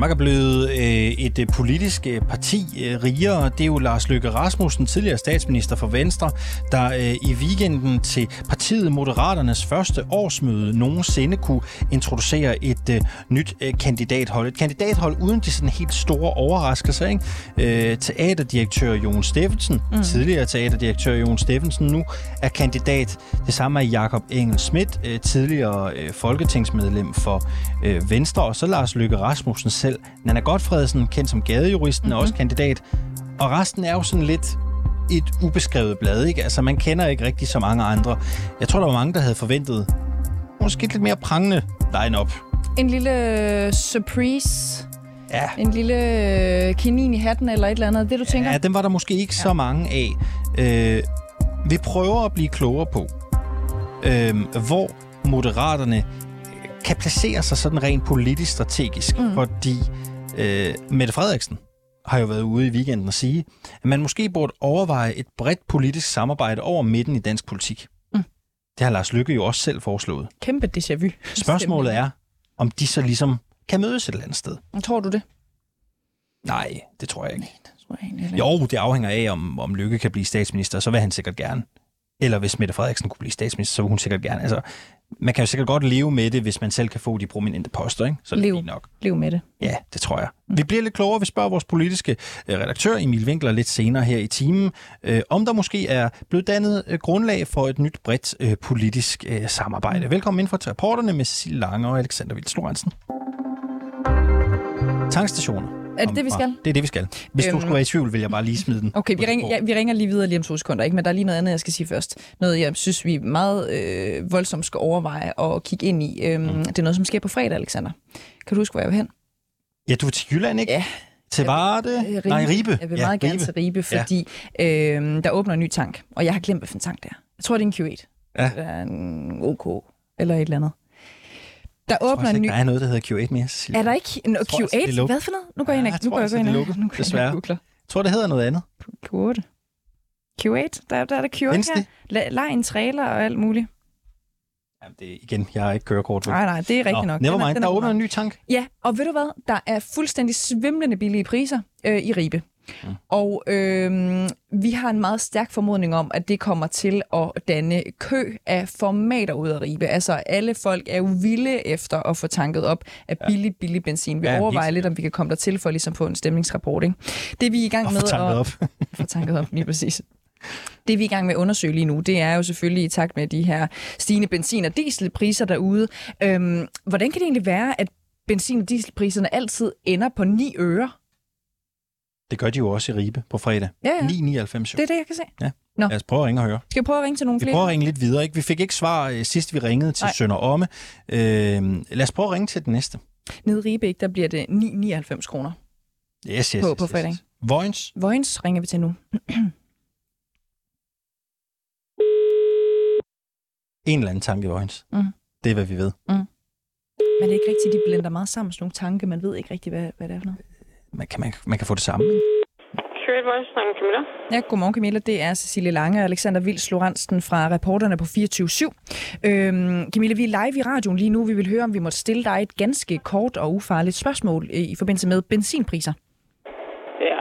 Danmark er blevet øh, et øh, politisk øh, parti øh, rigere. Det er jo Lars Løkke Rasmussen, tidligere statsminister for Venstre, der øh, i weekenden til partiet Moderaternes første årsmøde nogensinde kunne introducere et øh, nyt øh, kandidathold. Et kandidathold uden de sådan helt store overraskelser. Ikke? Øh, teaterdirektør Jon Steffensen, mm. tidligere teaterdirektør Jon Steffensen, nu er kandidat. Det samme er Jakob Engel Schmidt, øh, tidligere øh, folketingsmedlem for øh, Venstre, og så Lars Løkke Rasmussen selv. Nana Godfredsen, kendt som gadejuristen, mm-hmm. er også kandidat. Og resten er jo sådan lidt et ubeskrevet blad, ikke? Altså, man kender ikke rigtig så mange andre. Jeg tror, der var mange, der havde forventet måske lidt mere prangende line-up. En lille surprise. Ja. En lille øh, kanin i hatten eller et eller andet. Det, du tænker? Ja, den var der måske ikke ja. så mange af. Øh, vi prøver at blive klogere på, øh, hvor moderaterne kan placere sig sådan rent politisk strategisk, mm. fordi øh, Mette Frederiksen har jo været ude i weekenden og sige, at man måske burde overveje et bredt politisk samarbejde over midten i dansk politik. Mm. Det har Lars Lykke jo også selv foreslået. Kæmpe déjà vu. Spørgsmålet er, om de så ligesom kan mødes et eller andet sted. Tror du det? Nej, det tror jeg ikke. Nej, det tror jeg ikke. Jo, det afhænger af, om, om Lykke kan blive statsminister, så vil han sikkert gerne. Eller hvis Mette Frederiksen kunne blive statsminister, så vil hun sikkert gerne. Altså, man kan jo sikkert godt leve med det, hvis man selv kan få de prominente poster, ikke? Så er det Lev. fint nok. Lev med det. Ja, det tror jeg. Vi bliver lidt klogere. Vi spørger vores politiske øh, redaktør Emil Winkler lidt senere her i timen, øh, om der måske er blevet dannet øh, grundlag for et nyt bredt øh, politisk øh, samarbejde. Velkommen ind for til reporterne med Cecilie Lange og Alexander Vils Lorentzen. Tankstationer. Er det det, vi skal? Det er det, vi skal. Hvis øhm, du skulle være i tvivl, vil jeg bare lige smide den. Okay, vi ringer, ja, vi ringer lige videre lige om to sekunder, ikke? men der er lige noget andet, jeg skal sige først. Noget, jeg synes, vi meget øh, voldsomt skal overveje og kigge ind i. Øhm, mm. Det er noget, som sker på fredag, Alexander. Kan du huske, hvor jeg var hen? Ja, du er til Jylland, ikke? Ja. Til Varde? Øh, Nej, Ribe. Jeg vil ja, meget gerne Ribe. til Ribe, fordi ja. øh, der åbner en ny tank, og jeg har glemt, hvad for en tank det er. Jeg tror, det er en Q8. Ja. Eller en OK, eller et eller andet. Der Jeg åbner altså en ikke, ny... der er noget, der hedder Q8 mere, Cecilie. Er der ikke en tror altså, det er Q8? lukket. Hvad for noget? Nu går jeg ind Ja, og jeg nu går jeg altså, ind er og lukket, nu går jeg googler. Jeg tror, det hedder noget andet. Q8. Q8? Der, der er der Q8 Findes her. La- Lej en trailer og alt muligt. Jamen, det er, igen, jeg har ikke kørekort. Nej, nej, det er rigtigt nok. Never Den er- mind, den der er åbner en ny tank. Ja, og ved du hvad? Der er fuldstændig svimlende billige priser øh, i Ribe. Mm. Og øh, vi har en meget stærk formodning om, at det kommer til at danne kø af formater ud af Ribe. Altså alle folk er jo vilde efter at få tanket op af billig, billig benzin. Vi Ja, helt overvejer lidt, om vi kan komme der til for ligesom få en stemningsrapport. Ikke? Det vi er i gang Og med at op. få tanket op, lige præcis. Det vi er i gang med at undersøge lige nu, det er jo selvfølgelig i takt med de her stigende benzin- og dieselpriser derude. Øhm, hvordan kan det egentlig være, at benzin- og dieselpriserne altid ender på 9 øre? Det gør de jo også i Ribe på fredag. Ja, ja. 9,99 jo. Det er det, jeg kan se. Nå. Lad os prøve at ringe og høre. Skal vi prøve at ringe til nogle Vi flere? prøver at ringe lidt videre. Ikke? Vi fik ikke svar øh, sidst, vi ringede til Nej. Sønder Omme. Øh, lad os prøve at ringe til den næste. Nede i Ribe, ikke, der bliver det 9,99 kroner. Yes, yes, På- yes, på yes, fredag. yes. Vojens. Vojens ringer vi til nu. En eller anden tanke i Vojens. Mm. Det er, hvad vi ved. Men det er ikke rigtigt, de blender meget sammen sådan nogle tanke. Man ved ikke rigtig, hvad, hvad det er for noget. Man kan, man, man kan få det samme. Voice, snakker Camilla. Ja, godmorgen Camilla. Det er Cecilie Lange og Alexander Vils Lorentzen fra reporterne på 24-7. Øhm, Camilla, vi er live i radioen lige nu. Vi vil høre, om vi måtte stille dig et ganske kort og ufarligt spørgsmål i forbindelse med benzinpriser. Ja,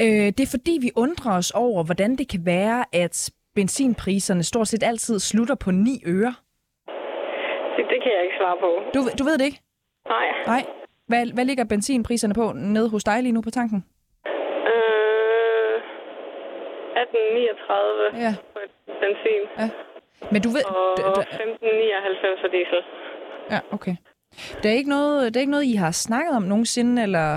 Øh, det er fordi, vi undrer os over, hvordan det kan være, at benzinpriserne stort set altid slutter på 9 øre. det, det kan jeg ikke svare på. Du, du ved det ikke? Nej. Nej. Hvad, hvad ligger benzinpriserne på nede hos dig lige nu på tanken? Øh, 1839 Ja. på et benzin, Men du ved... og d- d- 1599 for diesel. Ja, okay. Det er, ikke noget, det er ikke noget, I har snakket om nogensinde, eller,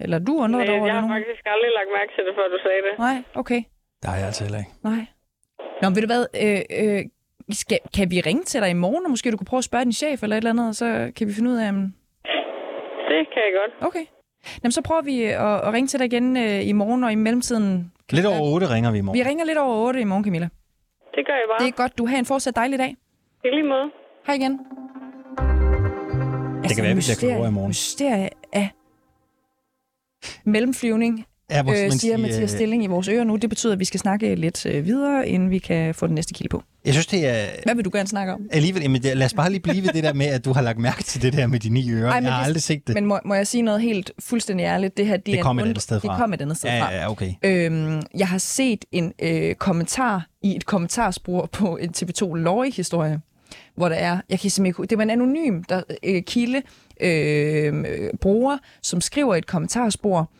eller du undrer dig Nej, over jeg det har nogen? faktisk aldrig lagt mærke til det, før du sagde det. Nej, okay. Der er jeg altså heller ikke. Nej. Nå, men ved du hvad? Øh, øh, skal, kan vi ringe til dig i morgen, og måske du kunne prøve at spørge din chef eller et eller andet, og så kan vi finde ud af, om... Det kan jeg godt. Okay. Jamen, så prøver vi at, at ringe til dig igen øh, i morgen, og i mellemtiden... Lidt over 8 ringer vi i morgen. Vi ringer lidt over 8 i morgen, Camilla. Det gør jeg bare. Det er godt. Du har en fortsat dejlig dag. I lige måde. Hej igen. Det kan være, vi bliver klogere i morgen. Mysterie af mellemflyvning Ja, hvor- øh, siger Mathias øh, Stilling i vores ører nu. Det betyder, at vi skal snakke lidt øh, videre, inden vi kan få den næste kilde på. Jeg synes, det er... Hvad vil du gerne snakke om? Alligevel, jamen, lad os bare lige blive ved det der med, at du har lagt mærke til det der med de ni ører. Ej, jeg har det- aldrig set det. Men må, må jeg sige noget helt fuldstændig ærligt? Det her det, Det er kom et andet sted fra. Det kom et andet sted ja, fra. ja, okay. Øhm, jeg har set en øh, kommentar i et kommentarspor på en TV2 Lorry-historie, hvor der er, jeg kan simpelthen det var en anonym der, øh, kilde, øh, øh, bruger, som skriver et kommentarspor,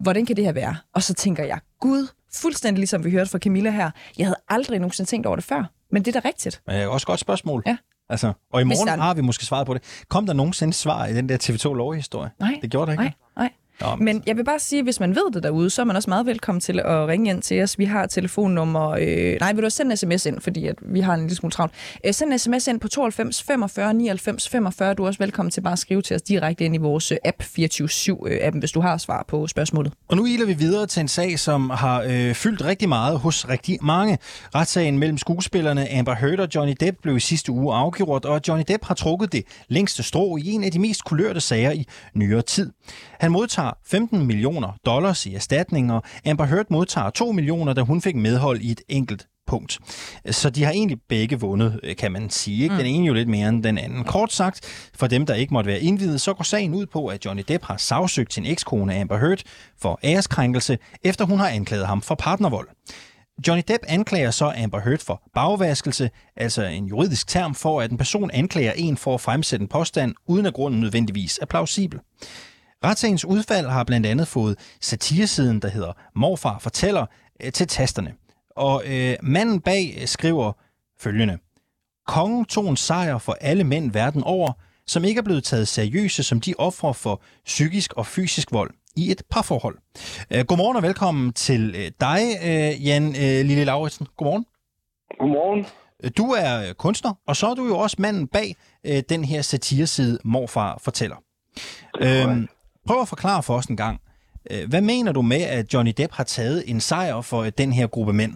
hvordan kan det her være? Og så tænker jeg, gud, fuldstændig ligesom vi hørte fra Camilla her, jeg havde aldrig nogensinde tænkt over det før, men det er da rigtigt. Øh, også godt spørgsmål. Ja. Altså, og i morgen har vi måske svaret på det. Kom der nogensinde svar i den der TV2 lovhistorie? Nej, Det gjorde der ikke? nej, nej. Nå, Men jeg vil bare sige, hvis man ved det derude, så er man også meget velkommen til at ringe ind til os. Vi har telefonnummer... Øh, nej, vil du sende en sms ind, fordi at vi har en lille smule travlt. Øh, send en sms ind på 92 45 99 45. Du er også velkommen til bare at skrive til os direkte ind i vores øh, app 24-7-appen, hvis du har svar på spørgsmålet. Og nu iler vi videre til en sag, som har øh, fyldt rigtig meget hos rigtig mange. Retssagen mellem skuespillerne Amber Heard og Johnny Depp blev i sidste uge afgjort, og Johnny Depp har trukket det længste strå i en af de mest kulørte sager i nyere tid. Han modtager 15 millioner dollars i erstatninger, og Amber Heard modtager 2 millioner, da hun fik medhold i et enkelt punkt. Så de har egentlig begge vundet, øh, kan man sige. Ikke? Den ene jo lidt mere end den anden. Kort sagt, for dem, der ikke måtte være indvidet, så går sagen ud på, at Johnny Depp har sagsøgt sin ekskone Amber Heard for æreskrænkelse, efter hun har anklaget ham for partnervold. Johnny Depp anklager så Amber Heard for bagvaskelse, altså en juridisk term for, at en person anklager en for at fremsætte en påstand, uden at grunden nødvendigvis er plausibel. Retssagens udfald har blandt andet fået satiresiden, der hedder Morfar fortæller, øh, til tasterne. Og øh, manden bag øh, skriver følgende. Kongen tog en sejr for alle mænd verden over, som ikke er blevet taget seriøse som de ofre for psykisk og fysisk vold i et parforhold. Øh, godmorgen og velkommen til dig, Jan Lille Lauritsen. Godmorgen. Godmorgen. Du er kunstner, og så er du jo også manden bag den her satireside, Morfar fortæller. Øhm, prøv at forklare for os en gang. Øh, hvad mener du med, at Johnny Depp har taget en sejr for øh, den her gruppe mænd?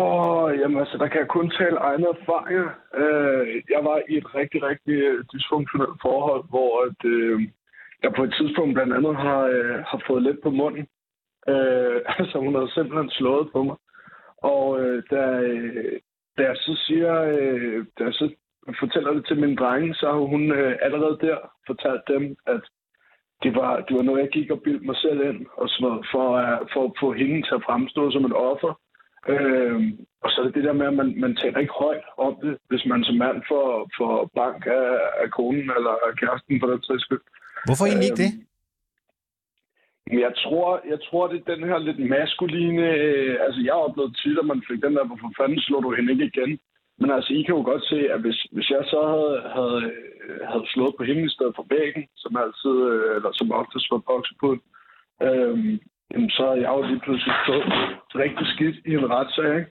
Åh, jamen altså, der kan jeg kun tale egne erfaringer. Øh, jeg var i et rigtig, rigtig øh, dysfunktionelt forhold, hvor at, øh, jeg på et tidspunkt blandt andet har, øh, har fået lidt på munden. Øh, altså, hun havde simpelthen slået på mig. Og øh, da, øh, da jeg så siger, øh, da jeg så fortæller det til min drenge, så har hun øh, allerede der fortalt dem, at det var, det var noget, jeg gik og bildte mig selv ind og sådan noget, for, uh, for at få hende til at fremstå som et offer. Øh, og så er det det der med, at man, man taler ikke højt om det, hvis man som mand får, får bank af, af konen eller af kæresten for den sags skyld. Hvorfor egentlig ikke det? Men jeg tror, jeg tror, det er den her lidt maskuline... Øh, altså, jeg har oplevet tit, at man fik den der, hvorfor fanden slår du hende ikke igen? Men altså, I kan jo godt se, at hvis, hvis jeg så havde, havde, havde slået på hende i stedet for væggen, som altid, øh, eller som oftest var bokset på, øh, jamen, så er jeg jo lige pludselig stået rigtig skidt i en retssag, ikke?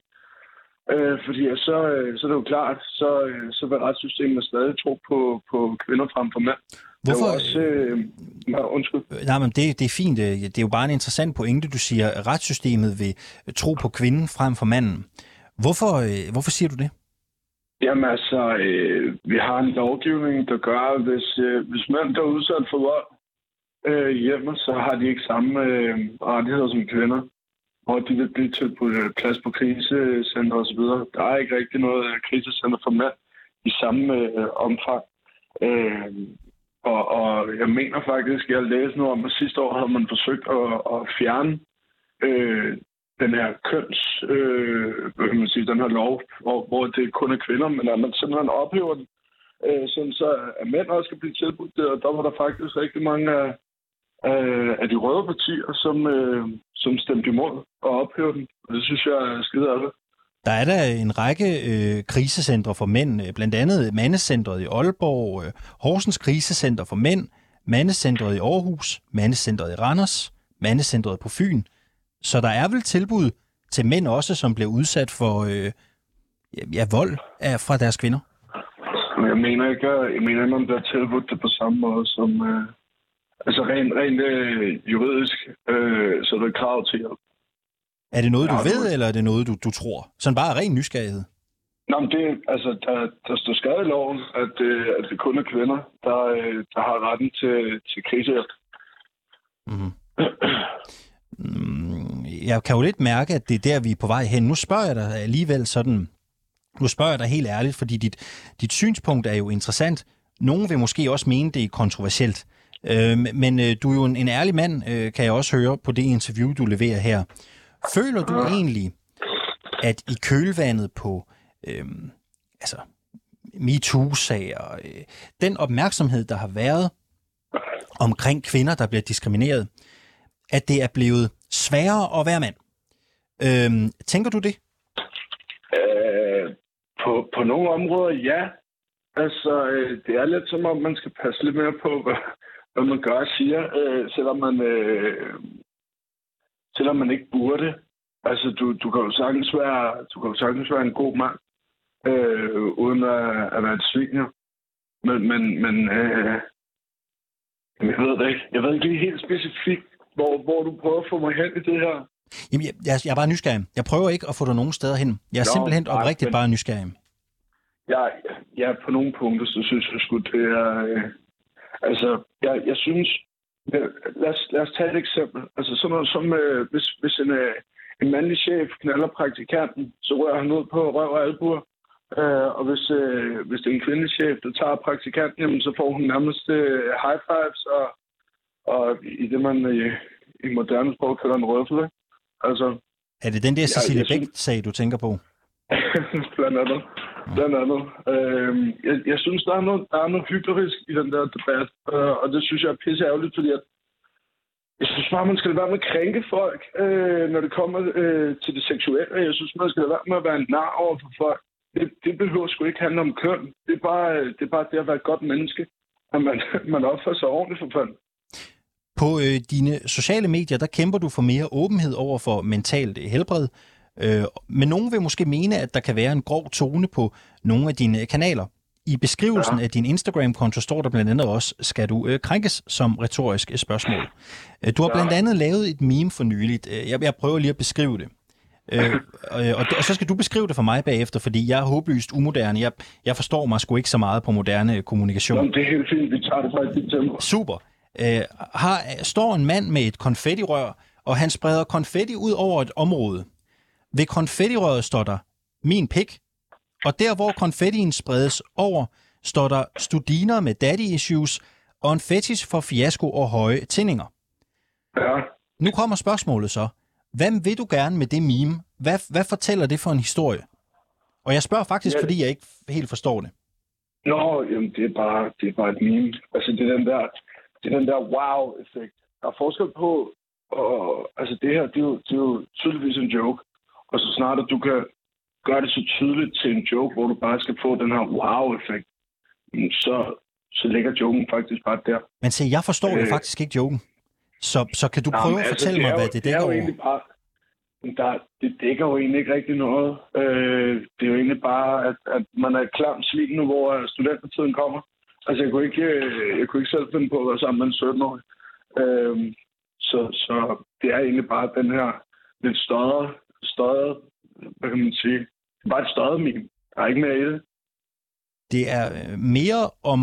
Øh, fordi så, øh, så er det jo klart, så, øh, så vil retssystemet stadig tro på, på kvinder frem for mænd. Hvorfor? Det også... Øh, ja, undskyld. Nej, men det, det er fint. Det er jo bare en interessant pointe, du siger, retssystemet vil tro på kvinden frem for manden. Hvorfor, hvorfor siger du det? Jamen altså, øh, vi har en lovgivning, der gør, at hvis, øh, hvis mænd der er udsat for vold øh, hjemme, så har de ikke samme øh, rettigheder som kvinder. Og de vil blive tilbudt øh, plads på krisecenter osv. Der er ikke rigtig noget øh, krisecenter for mænd i samme øh, omfang. Øh, og, og jeg mener faktisk, jeg læste noget om, at sidste år havde man forsøgt at, at fjerne øh, den her køns, øh, hvad kan man sige, den her lov, hvor, hvor det kun er kvinder, men at man simpelthen ophæver den, øh, sådan så at mænd også skal blive tilbudt det, og der var der faktisk rigtig mange af, af, af de røde partier, som, øh, som stemte imod at ophæve den, og det synes jeg er skide af det. Der er der en række øh, krisecentre for mænd, øh, blandt andet Mandecentret i Aalborg, øh, Horsens Krisecenter for Mænd, Mandecentret i Aarhus, Mandecentret i Randers, Mandecentret på Fyn. Så der er vel tilbud til mænd også, som bliver udsat for øh, ja, vold af, fra deres kvinder? Men jeg mener ikke, jeg mener ikke, at man bliver tilbudt det på samme måde som... Øh, altså rent, rent øh, juridisk, øh, så er der krav til hjælp. Er det noget, du Ja, ved, eller er det noget, du, du tror? Sådan bare ren nysgerrighed. Nå, men det, altså, der, der står skrevet i loven, at, øh, at det kun er kvinder, der, øh, der har retten til, til krisehjælp. Mm-hmm. mm, jeg kan jo lidt mærke, at det er der, vi er på vej hen. Nu spørger jeg dig alligevel sådan, nu spørger jeg dig helt ærligt, fordi dit, dit synspunkt er jo interessant. Nogen vil måske også mene, det er kontroversielt. Øh, men øh, du er jo en, en ærlig mand, øh, kan jeg også høre på det interview, du leverer her. Føler du egentlig, at i kølvandet på øh, altså, MeToo-sager, øh, den opmærksomhed, der har været omkring kvinder, der bliver diskrimineret, at det er blevet sværere at være mand. Øhm, tænker du det? Øh, på, på nogle områder, ja. Altså, øh, det er lidt som om, man skal passe lidt mere på, hvad, hvad man gør og siger, øh, selvom man... Øh, selvom man ikke burde. Altså, du, du kan jo sagtens være, du kan jo sagtens være en god mand, øh, uden at, at være et svin, Men, men, men øh, jeg ved det ikke. Jeg ved ikke lige helt specifikt, hvor, hvor du prøver at få mig hen i det her. Jamen, jeg, jeg, jeg er bare nysgerrig. Jeg prøver ikke at få dig nogen steder hen. Jeg er Nå, simpelthen oprigtigt men... bare nysgerrig. Ja, ja, på nogle punkter, så synes jeg sgu, det er... Øh, altså, jeg, jeg synes... Lad os, lad os tage et eksempel. Altså sådan noget som, øh, hvis, hvis en, øh, en mandlig chef knaller praktikanten, så rører han ud på røv og albuer. Øh, og hvis, øh, hvis det er en kvindelig chef, der tager praktikanten, jamen, så får hun nærmest øh, high fives og, og i det, man i, i moderne sprog kalder en røffel. Altså, er det den der Cecilie ja, Bæk-sag, du tænker på? blandt andet. Blandt andet. Øh, jeg, jeg synes, der er, noget, der er noget hyklerisk i den der debat, øh, og det synes jeg er pisse ærgerligt, fordi at jeg synes bare, man skal være med at krænke folk, øh, når det kommer øh, til det seksuelle. Jeg synes, man skal være med at være en nar over for folk. Det, det behøver sgu ikke handle om køn. Det er bare det, er bare det at være et godt menneske. At man, man opfører sig ordentligt for fanden. På øh, dine sociale medier, der kæmper du for mere åbenhed over for mentalt helbred. Øh, men nogen vil måske mene, at der kan være en grov tone på nogle af dine kanaler. I beskrivelsen ja. af din Instagram-konto står der blandt andet også, skal du øh, krænkes som retorisk spørgsmål. Øh, du har blandt andet lavet et meme for nyligt. Øh, jeg, jeg prøver lige at beskrive det. Øh, og, og så skal du beskrive det for mig bagefter, fordi jeg er håbløst umoderne. Jeg, jeg forstår mig sgu ikke så meget på moderne kommunikation. Jamen, det er helt fint. Vi tager det fra dit tempo. Super. Øh, har, står en mand med et konfettirør, og han spreder konfetti ud over et område. Ved konfettirøret står der, min pik, og der, hvor konfettien spredes over, står der studiner med daddy issues og en fetish for fiasko og høje tændinger. Ja. Nu kommer spørgsmålet så. Hvad vil du gerne med det meme? Hvad, hvad fortæller det for en historie? Og jeg spørger faktisk, ja. fordi jeg ikke helt forstår det. Nå, jamen, det er bare, det er bare et meme. Altså, det er den der, det er den der wow-effekt. Der er forskel på, og, altså det her, det er, jo, det er jo tydeligvis en joke. Og så snart at du kan gør det så tydeligt til en joke, hvor du bare skal få den her wow-effekt, så, så ligger joken faktisk bare der. Men se, jeg forstår øh, jo faktisk ikke joken. Så, så kan du prøve at altså, fortælle mig, jo, hvad det dækker det er jo over? Bare, der, det dækker jo egentlig ikke rigtig noget. Øh, det er jo egentlig bare, at, at man er klam svin nu, hvor studentertiden kommer. Altså, jeg kunne ikke, øh, jeg kunne ikke selv finde på at være sammen med en 17-årig. Øh, så, så det er egentlig bare den her lidt større, større, hvad kan man sige, det er bare et støjet meme. Der er ikke mere i det. Det er øh, mere om...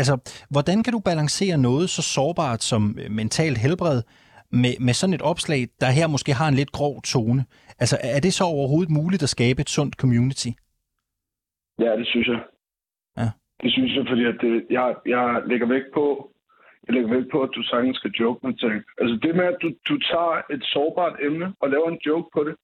Altså, hvordan kan du balancere noget så sårbart som øh, mentalt helbred med, med sådan et opslag, der her måske har en lidt grov tone? Altså, er det så overhovedet muligt at skabe et sundt community? Ja, det synes jeg. Det synes jeg, fordi at det, jeg, jeg lægger vægt på, jeg lægger vægt på, at du sagtens skal joke med ting. Altså det med, at du, du tager et sårbart emne og laver en joke på det,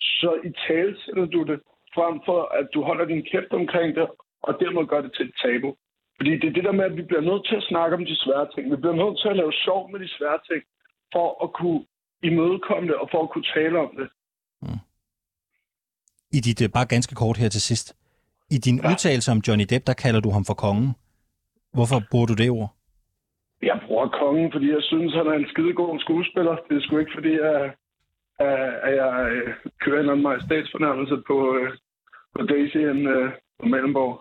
så i tale sætter du det, frem for at du holder din kæft omkring det, og dermed gør det til et tabu. Fordi det er det der med, at vi bliver nødt til at snakke om de svære ting. Vi bliver nødt til at lave sjov med de svære ting, for at kunne imødekomme det, og for at kunne tale om det. Mm. I dit, bare ganske kort her til sidst. I din ja. udtalelse om Johnny Depp, der kalder du ham for kongen. Hvorfor bruger du det ord? Jeg bruger kongen, fordi jeg synes, han er en skidegod skuespiller. Det er sgu ikke, fordi jeg, at jeg øh, kører en majestætsfornærmelse på, øh, på Daisy en, øh, på Mellemborg.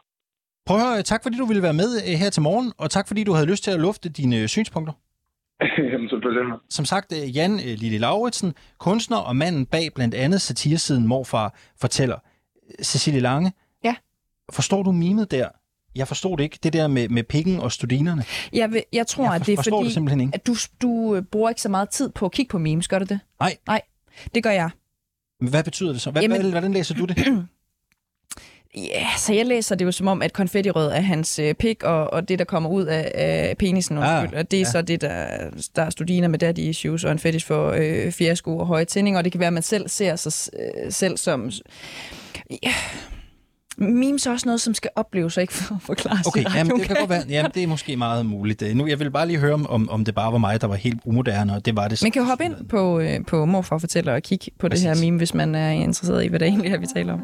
Prøv at høre, tak fordi du ville være med her til morgen, og tak fordi du havde lyst til at lufte dine synspunkter. Jamen, selvfølgelig. Som sagt, Jan Lille Lauritsen, kunstner og manden bag blandt andet satiresiden Morfar fortæller. Cecilie Lange. Forstår du mimet der? Jeg forstod det ikke, det der med, med pikken og studinerne. Jeg, vil, jeg tror, Jeg at det er fordi, det simpelthen ikke. at du, du øh, bruger ikke så meget tid på at kigge på memes, gør du det? Nej. Nej, det gør jeg. Men Hvad betyder det så? Hvad, Jamen- Jamen... Hvordan læser du det? Ja, så jeg læser det jo som om, at konfettirød er hans øh, pik, og, og det, der kommer ud af, af penisen, Ah, og det er ja. så det, der, der er studiner med daddy issues og en fetish for øh, fiasko og høje tændinger, og det kan være, at man selv ser sig øh, selv som... Ja. Memes er også noget, som skal opleves, og ikke for, forklare Okay, jamen, det kan godt være. Jamen, det er måske meget muligt. Nu, jeg vil bare lige høre, om- om, om det bare var mig, der var helt umoderne, og det var det. Man kan jo hoppe ind på, øh, på Morfar fortæller og kigge på Præcis. det her meme, hvis man er interesseret i, hvad det egentlig er, vi taler om.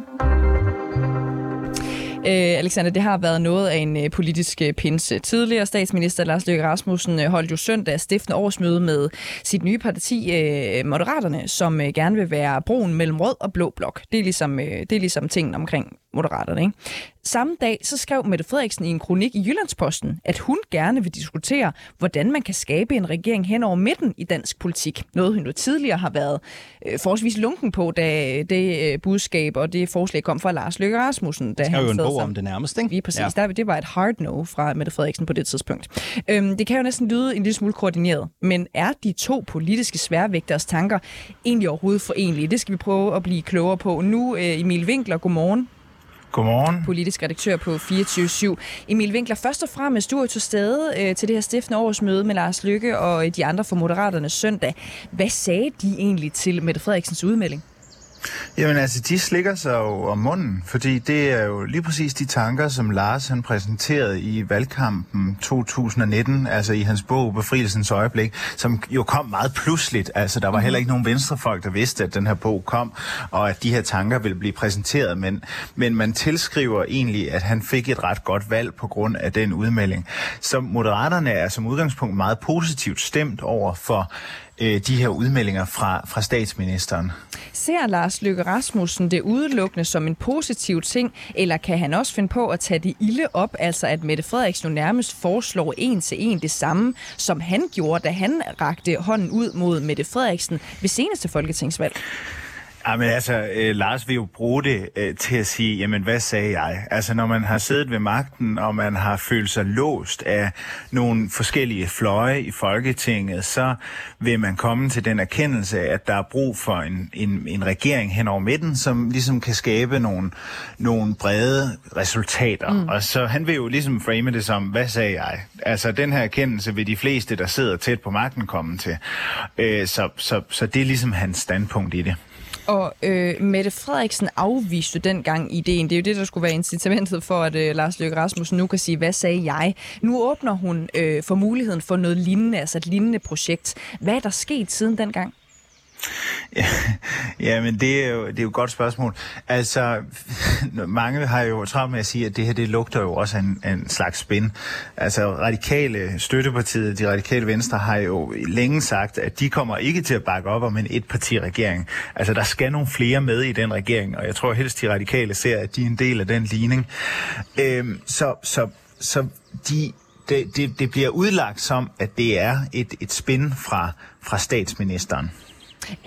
Øh, Alexander, det har været noget af en øh, politisk øh, pinse. Tidligere statsminister Lars Løkke Rasmussen øh, holdt jo søndag stiftende årsmøde med sit nye parti, øh, Moderaterne, som øh, gerne vil være broen mellem rød og blå blok. Det er ligesom, øh, det er ligesom tingen omkring Moderaterne. Ikke? Samme dag så skrev Mette Frederiksen i en kronik i Jyllandsposten, at hun gerne vil diskutere, hvordan man kan skabe en regering hen over midten i dansk politik. Noget hun jo tidligere har været øh, forholdsvis lunken på, da det øh, budskab og det forslag kom fra Lars Løkke Rasmussen. Da han jo en bog som- om det nærmest, ikke? Lige præcis. Ja. Der, det var et hard no fra Mette Frederiksen på det tidspunkt. Øhm, det kan jo næsten lyde en lille smule koordineret, men er de to politiske sværvægteres tanker egentlig overhovedet forenlige? Det skal vi prøve at blive klogere på. Nu øh, Emil Winkler, godmorgen, Godmorgen. politisk redaktør på 24-7. Emil Winkler, først og fremmest, du er til stede øh, til det her stiftende årsmøde med Lars Lykke og de andre fra Moderaterne søndag. Hvad sagde de egentlig til Mette Frederiksens udmelding? Jamen altså, de slikker sig jo om munden, fordi det er jo lige præcis de tanker, som Lars han præsenterede i valgkampen 2019, altså i hans bog Befrielsens Øjeblik, som jo kom meget pludseligt. Altså, der var heller ikke nogen venstrefolk, der vidste, at den her bog kom, og at de her tanker ville blive præsenteret, men, men man tilskriver egentlig, at han fik et ret godt valg på grund af den udmelding. Så Moderaterne er som udgangspunkt meget positivt stemt over for øh, de her udmeldinger fra, fra statsministeren. Ser Lars Løkke Rasmussen det udelukkende som en positiv ting, eller kan han også finde på at tage det ilde op, altså at Mette Frederiksen jo nærmest foreslår en til en det samme, som han gjorde, da han rakte hånden ud mod Mette Frederiksen ved seneste folketingsvalg? Jamen altså, øh, Lars vil jo bruge det øh, til at sige, jamen hvad sagde jeg? Altså når man har siddet ved magten, og man har følt sig låst af nogle forskellige fløje i Folketinget, så vil man komme til den erkendelse, at der er brug for en, en, en regering hen over midten, som ligesom kan skabe nogle, nogle brede resultater. Mm. Og så han vil jo ligesom frame det som, hvad sagde jeg? Altså den her erkendelse vil de fleste, der sidder tæt på magten, komme til. Øh, så, så, så det er ligesom hans standpunkt i det. Og øh, Mette Frederiksen afviste dengang ideen. Det er jo det, der skulle være incitamentet for, at øh, Lars Løkke Rasmussen nu kan sige, hvad sagde jeg? Nu åbner hun øh, for muligheden for noget lignende, altså et lignende projekt. Hvad er der sket siden dengang? Ja, ja, men det er, jo, det er jo et godt spørgsmål. Altså, mange har jo travlt med at sige, at det her, det lugter jo også af en, af en slags spin. Altså, radikale støttepartiet, de radikale venstre, har jo længe sagt, at de kommer ikke til at bakke op om en etpartiregering. Altså, der skal nogle flere med i den regering, og jeg tror helst, de radikale ser, at de er en del af den ligning. Øhm, så, så, så de, det, det, det bliver udlagt som, at det er et, et spin fra, fra statsministeren.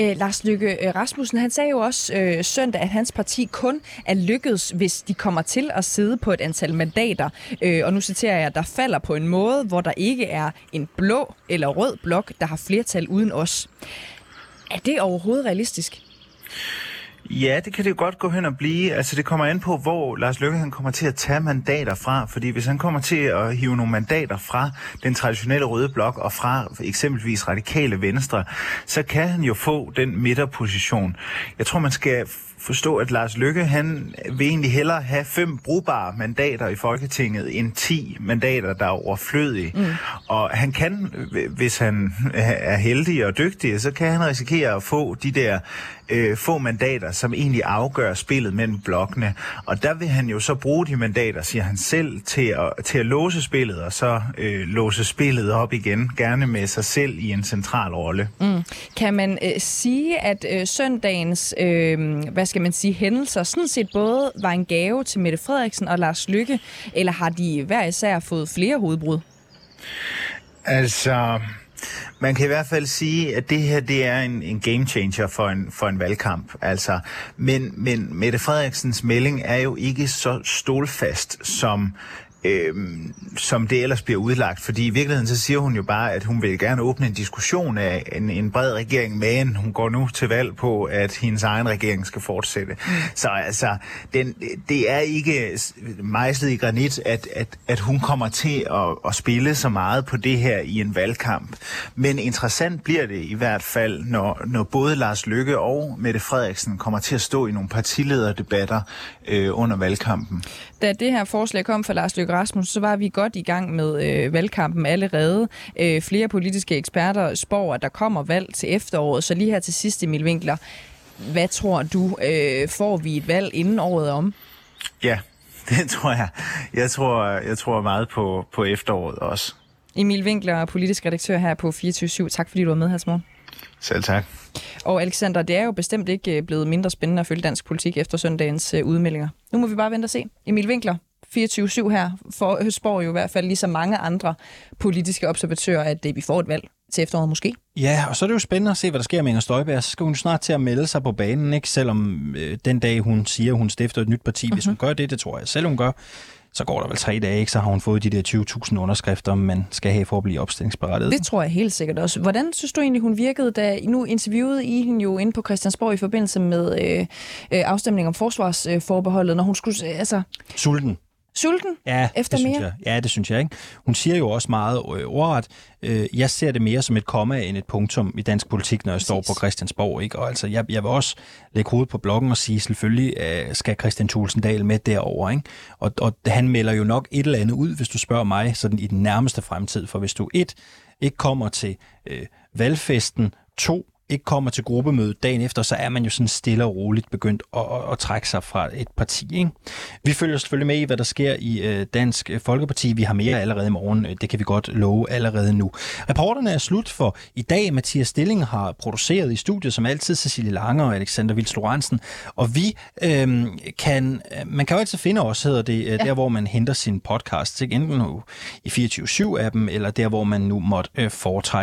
Øh, Lars Lykke øh, Rasmussen, han sagde jo også øh, søndag, at hans parti kun er lykkedes, hvis de kommer til at sidde på et antal mandater. Øh, og nu citerer jeg, der falder på en måde, hvor der ikke er en blå eller rød blok, der har flertal uden os. Er det overhovedet realistisk? Ja, det kan det jo godt gå hen og blive. Altså, det kommer an på, hvor Lars Løkke han kommer til at tage mandater fra. Fordi hvis han kommer til at hive nogle mandater fra den traditionelle røde blok og fra eksempelvis radikale venstre, så kan han jo få den midterposition. Jeg tror, man skal forstå, at Lars Løkke, han vil egentlig hellere have fem brugbare mandater i Folketinget, end 10 mandater, der er overflødige. Mm. Og han kan, hvis han er heldig og dygtig, så kan han risikere at få de der øh, få mandater, som egentlig afgør spillet mellem blokkene. Og der vil han jo så bruge de mandater, siger han selv, til at, til at låse spillet, og så øh, låse spillet op igen, gerne med sig selv i en central rolle. Mm. Kan man øh, sige, at øh, søndagens, øh, hvad skal man sige, hændelser sådan set både var en gave til Mette Frederiksen og Lars Lykke, eller har de hver især fået flere hovedbrud? Altså, man kan i hvert fald sige, at det her det er en, en game changer for en, for en valgkamp. Altså, men, men Mette Frederiksens melding er jo ikke så stålfast, som øh, som det ellers bliver udlagt. Fordi i virkeligheden så siger hun jo bare, at hun vil gerne åbne en diskussion af en, en bred regering, men hun går nu til valg på, at hendes egen regering skal fortsætte. Så altså, den, det er ikke mejslet i granit, at, at, at hun kommer til at, at spille så meget på det her i en valgkamp. Men interessant bliver det i hvert fald, når, når både Lars Lykke og Mette Frederiksen kommer til at stå i nogle partilederdebatter øh, under valgkampen. Da det her forslag kom fra Lars Lykke Rasmussen, så var vi godt i gang med øh, valgkampen allerede. Øh, flere politiske eksperter spår, at der kommer valg til efteråret. Så lige her til sidst, Emil Winkler, hvad tror du, øh, får vi et valg inden året om? Ja, det tror jeg. Jeg tror, jeg tror meget på, på efteråret også. Emil Winkler, politisk redaktør her på 24 Tak fordi du var med her morgen. Selv tak. Og Alexander, det er jo bestemt ikke øh, blevet mindre spændende at følge dansk politik efter søndagens øh, udmeldinger. Nu må vi bare vente og se. Emil Winkler, 24-7 her, for, spår jo i hvert fald lige så mange andre politiske observatører, at det, vi får et valg til efteråret måske. Ja, og så er det jo spændende at se, hvad der sker med Inger Støjberg. Så skal hun snart til at melde sig på banen, ikke? selvom øh, den dag hun siger, hun stifter et nyt parti, mm-hmm. hvis hun gør det, det tror jeg selv hun gør, så går der vel tre dage, ikke? så har hun fået de der 20.000 underskrifter, man skal have for at blive opstillingsberettiget. Det tror jeg helt sikkert også. Hvordan synes du egentlig, hun virkede, da nu interviewede I hende jo inde på Christiansborg i forbindelse med øh, øh, afstemning om forsvarsforbeholdet, når hun skulle... Altså... Sulten sulten ja, efter det mere? Synes jeg. Ja, det synes jeg. ikke. Hun siger jo også meget øh, ordret, øh, jeg ser det mere som et komma end et punktum i dansk politik, når jeg Præcis. står på Christiansborg. Ikke? Og altså, jeg, jeg vil også lægge hovedet på bloggen og sige, selvfølgelig øh, skal Christian Tulsendal med derover. Ikke? Og, og han melder jo nok et eller andet ud, hvis du spørger mig, sådan i den nærmeste fremtid. For hvis du et ikke kommer til øh, valgfesten, to ikke kommer til gruppemødet dagen efter, så er man jo sådan stille og roligt begyndt at, at, at trække sig fra et parti. Ikke? Vi følger selvfølgelig med i, hvad der sker i øh, Dansk Folkeparti. Vi har mere allerede i morgen. Det kan vi godt love allerede nu. Reporterne er slut for i dag. Mathias Stilling har produceret i studiet, som altid, Cecilie Lange og Alexander Vils Lorentzen. Og vi øh, kan, man kan jo altid finde os, hedder det, ja. der hvor man henter sin podcast. Ikke? Enten nu i 24-7-appen, eller der hvor man nu måtte øh, foretrække